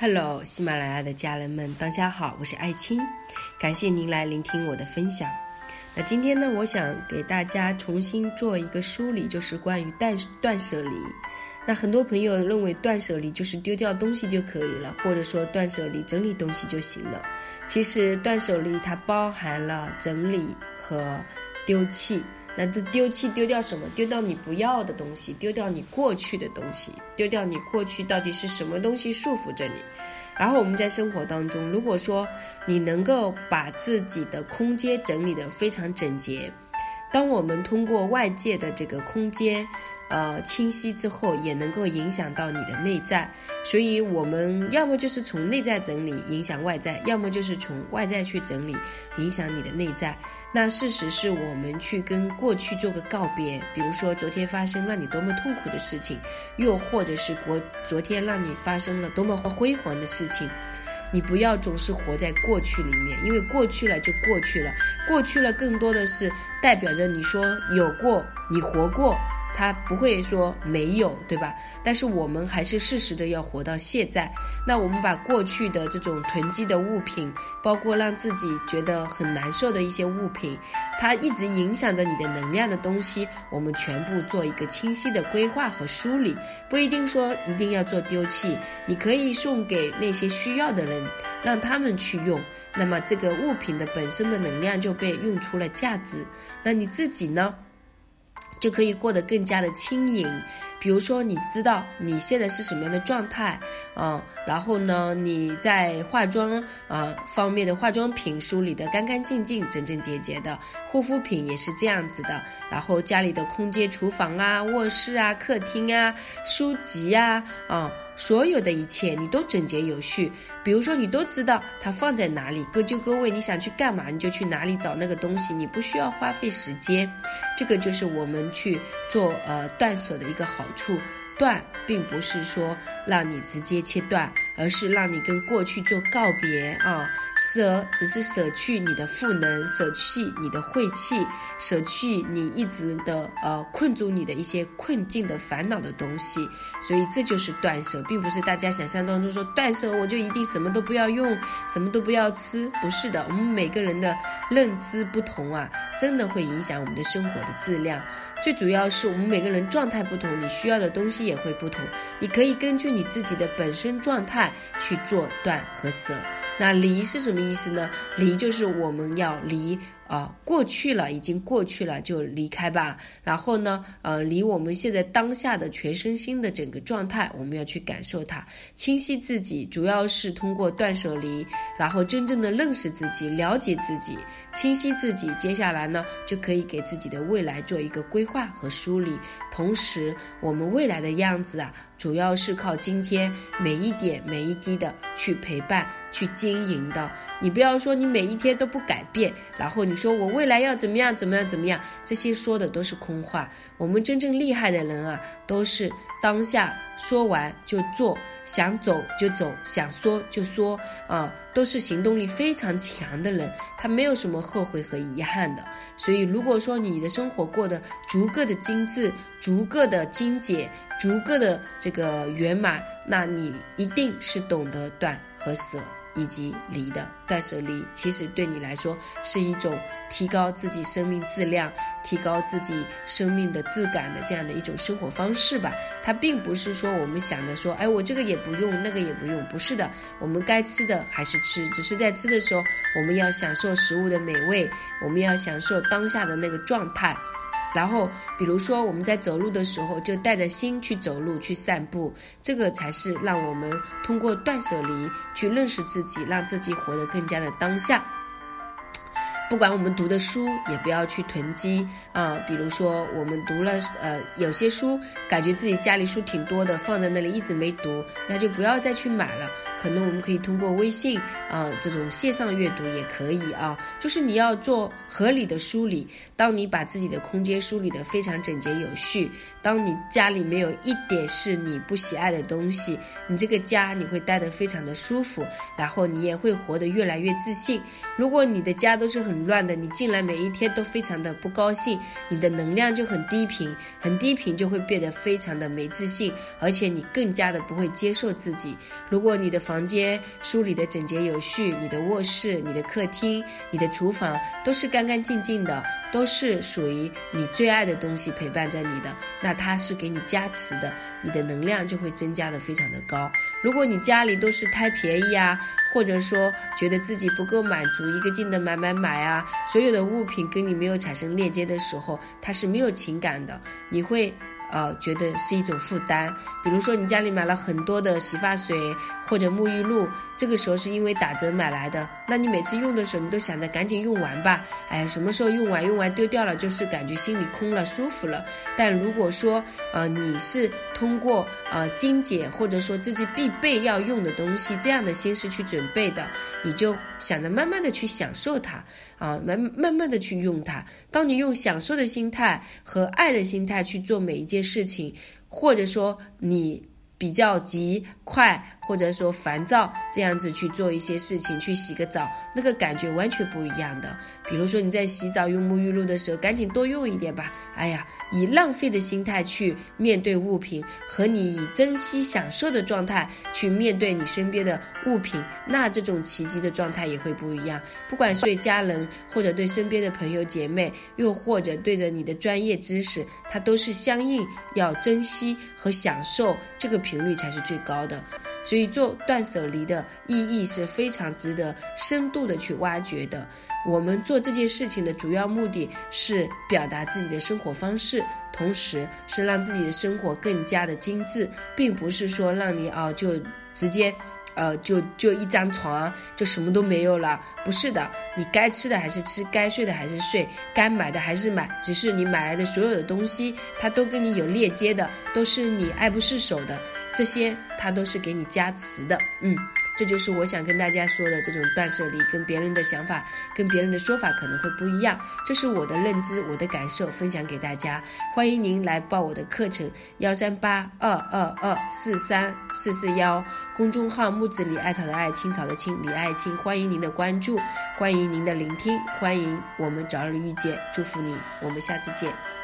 Hello，喜马拉雅的家人们，大家好，我是爱青，感谢您来聆听我的分享。那今天呢，我想给大家重新做一个梳理，就是关于断断舍离。那很多朋友认为断舍离就是丢掉东西就可以了，或者说断舍离整理东西就行了。其实断舍离它包含了整理和丢弃。那这丢弃丢掉什么？丢掉你不要的东西，丢掉你过去的东西，丢掉你过去到底是什么东西束缚着你。然后我们在生活当中，如果说你能够把自己的空间整理得非常整洁，当我们通过外界的这个空间。呃，清晰之后也能够影响到你的内在，所以我们要么就是从内在整理影响外在，要么就是从外在去整理影响你的内在。那事实是我们去跟过去做个告别，比如说昨天发生让你多么痛苦的事情，又或者是过昨天让你发生了多么辉煌的事情，你不要总是活在过去里面，因为过去了就过去了，过去了更多的是代表着你说有过，你活过。他不会说没有，对吧？但是我们还是适时的要活到现在。那我们把过去的这种囤积的物品，包括让自己觉得很难受的一些物品，它一直影响着你的能量的东西，我们全部做一个清晰的规划和梳理。不一定说一定要做丢弃，你可以送给那些需要的人，让他们去用。那么这个物品的本身的能量就被用出了价值。那你自己呢？就可以过得更加的轻盈。比如说，你知道你现在是什么样的状态啊？然后呢，你在化妆啊方面的化妆品梳理的干干净净、整整洁洁的，护肤品也是这样子的。然后家里的空间，厨房啊、卧室啊、客厅啊、书籍啊啊，所有的一切你都整洁有序。比如说，你都知道它放在哪里，各就各位，你想去干嘛你就去哪里找那个东西，你不需要花费时间。这个就是我们去做呃断舍的一个好。处断，并不是说让你直接切断。而是让你跟过去做告别啊，舍只是舍去你的赋能，舍去你的晦气，舍去你一直的呃困住你的一些困境的烦恼的东西，所以这就是断舍，并不是大家想象当中说断舍我就一定什么都不要用，什么都不要吃，不是的，我们每个人的认知不同啊，真的会影响我们的生活的质量。最主要是我们每个人状态不同，你需要的东西也会不同，你可以根据你自己的本身状态。去做断和舍，那离是什么意思呢？离就是我们要离。啊，过去了，已经过去了，就离开吧。然后呢，呃，离我们现在当下的全身心的整个状态，我们要去感受它，清晰自己，主要是通过断舍离，然后真正的认识自己，了解自己，清晰自己。接下来呢，就可以给自己的未来做一个规划和梳理。同时，我们未来的样子啊，主要是靠今天每一点每一滴的去陪伴。去经营的，你不要说你每一天都不改变，然后你说我未来要怎么样怎么样怎么样，这些说的都是空话。我们真正厉害的人啊，都是当下说完就做，想走就走，想说就说啊，都是行动力非常强的人，他没有什么后悔和遗憾的。所以，如果说你的生活过得足够的精致，足够的精简，足够的这个圆满，那你一定是懂得断和舍。以及离的断舍离，其实对你来说是一种提高自己生命质量、提高自己生命的质感的这样的一种生活方式吧。它并不是说我们想的说，哎，我这个也不用，那个也不用，不是的。我们该吃的还是吃，只是在吃的时候，我们要享受食物的美味，我们要享受当下的那个状态。然后，比如说我们在走路的时候，就带着心去走路、去散步，这个才是让我们通过断舍离去认识自己，让自己活得更加的当下。不管我们读的书，也不要去囤积啊。比如说，我们读了呃有些书，感觉自己家里书挺多的，放在那里一直没读，那就不要再去买了。可能我们可以通过微信啊这种线上阅读也可以啊。就是你要做合理的梳理。当你把自己的空间梳理得非常整洁有序，当你家里没有一点是你不喜爱的东西，你这个家你会待得非常的舒服，然后你也会活得越来越自信。如果你的家都是很乱的，你进来每一天都非常的不高兴，你的能量就很低频，很低频就会变得非常的没自信，而且你更加的不会接受自己。如果你的房间梳理的整洁有序，你的卧室、你的客厅、你的厨房都是干干净净的，都是属于你最爱的东西陪伴着你的，那它是给你加持的，你的能量就会增加的非常的高。如果你家里都是贪便宜啊，或者说觉得自己不够满足，一个劲的买买买啊，所有的物品跟你没有产生链接的时候，它是没有情感的，你会。呃，觉得是一种负担。比如说，你家里买了很多的洗发水或者沐浴露，这个时候是因为打折买来的，那你每次用的时候，你都想着赶紧用完吧。哎，什么时候用完？用完丢掉了，就是感觉心里空了，舒服了。但如果说，呃，你是通过呃精简或者说自己必备要用的东西这样的心思去准备的，你就想着慢慢的去享受它，啊，慢慢慢的去用它。当你用享受的心态和爱的心态去做每一件。事情，或者说你比较急快。或者说烦躁这样子去做一些事情，去洗个澡，那个感觉完全不一样的。比如说你在洗澡用沐浴露的时候，赶紧多用一点吧。哎呀，以浪费的心态去面对物品，和你以珍惜享受的状态去面对你身边的物品，那这种奇迹的状态也会不一样。不管是对家人，或者对身边的朋友姐妹，又或者对着你的专业知识，它都是相应要珍惜和享受，这个频率才是最高的。所以做断舍离的意义是非常值得深度的去挖掘的。我们做这件事情的主要目的是表达自己的生活方式，同时是让自己的生活更加的精致，并不是说让你啊就直接，呃就就一张床就什么都没有了。不是的，你该吃的还是吃，该睡的还是睡，该买的还是买，只是你买来的所有的东西，它都跟你有链接的，都是你爱不释手的。这些它都是给你加持的，嗯，这就是我想跟大家说的这种断舍离，跟别人的想法、跟别人的说法可能会不一样，这是我的认知、我的感受，分享给大家。欢迎您来报我的课程，幺三八二二二四三四四幺，公众号木子李艾草的艾，青草的青，李艾青，欢迎您的关注，欢迎您的聆听，欢迎我们早日遇见，祝福你，我们下次见。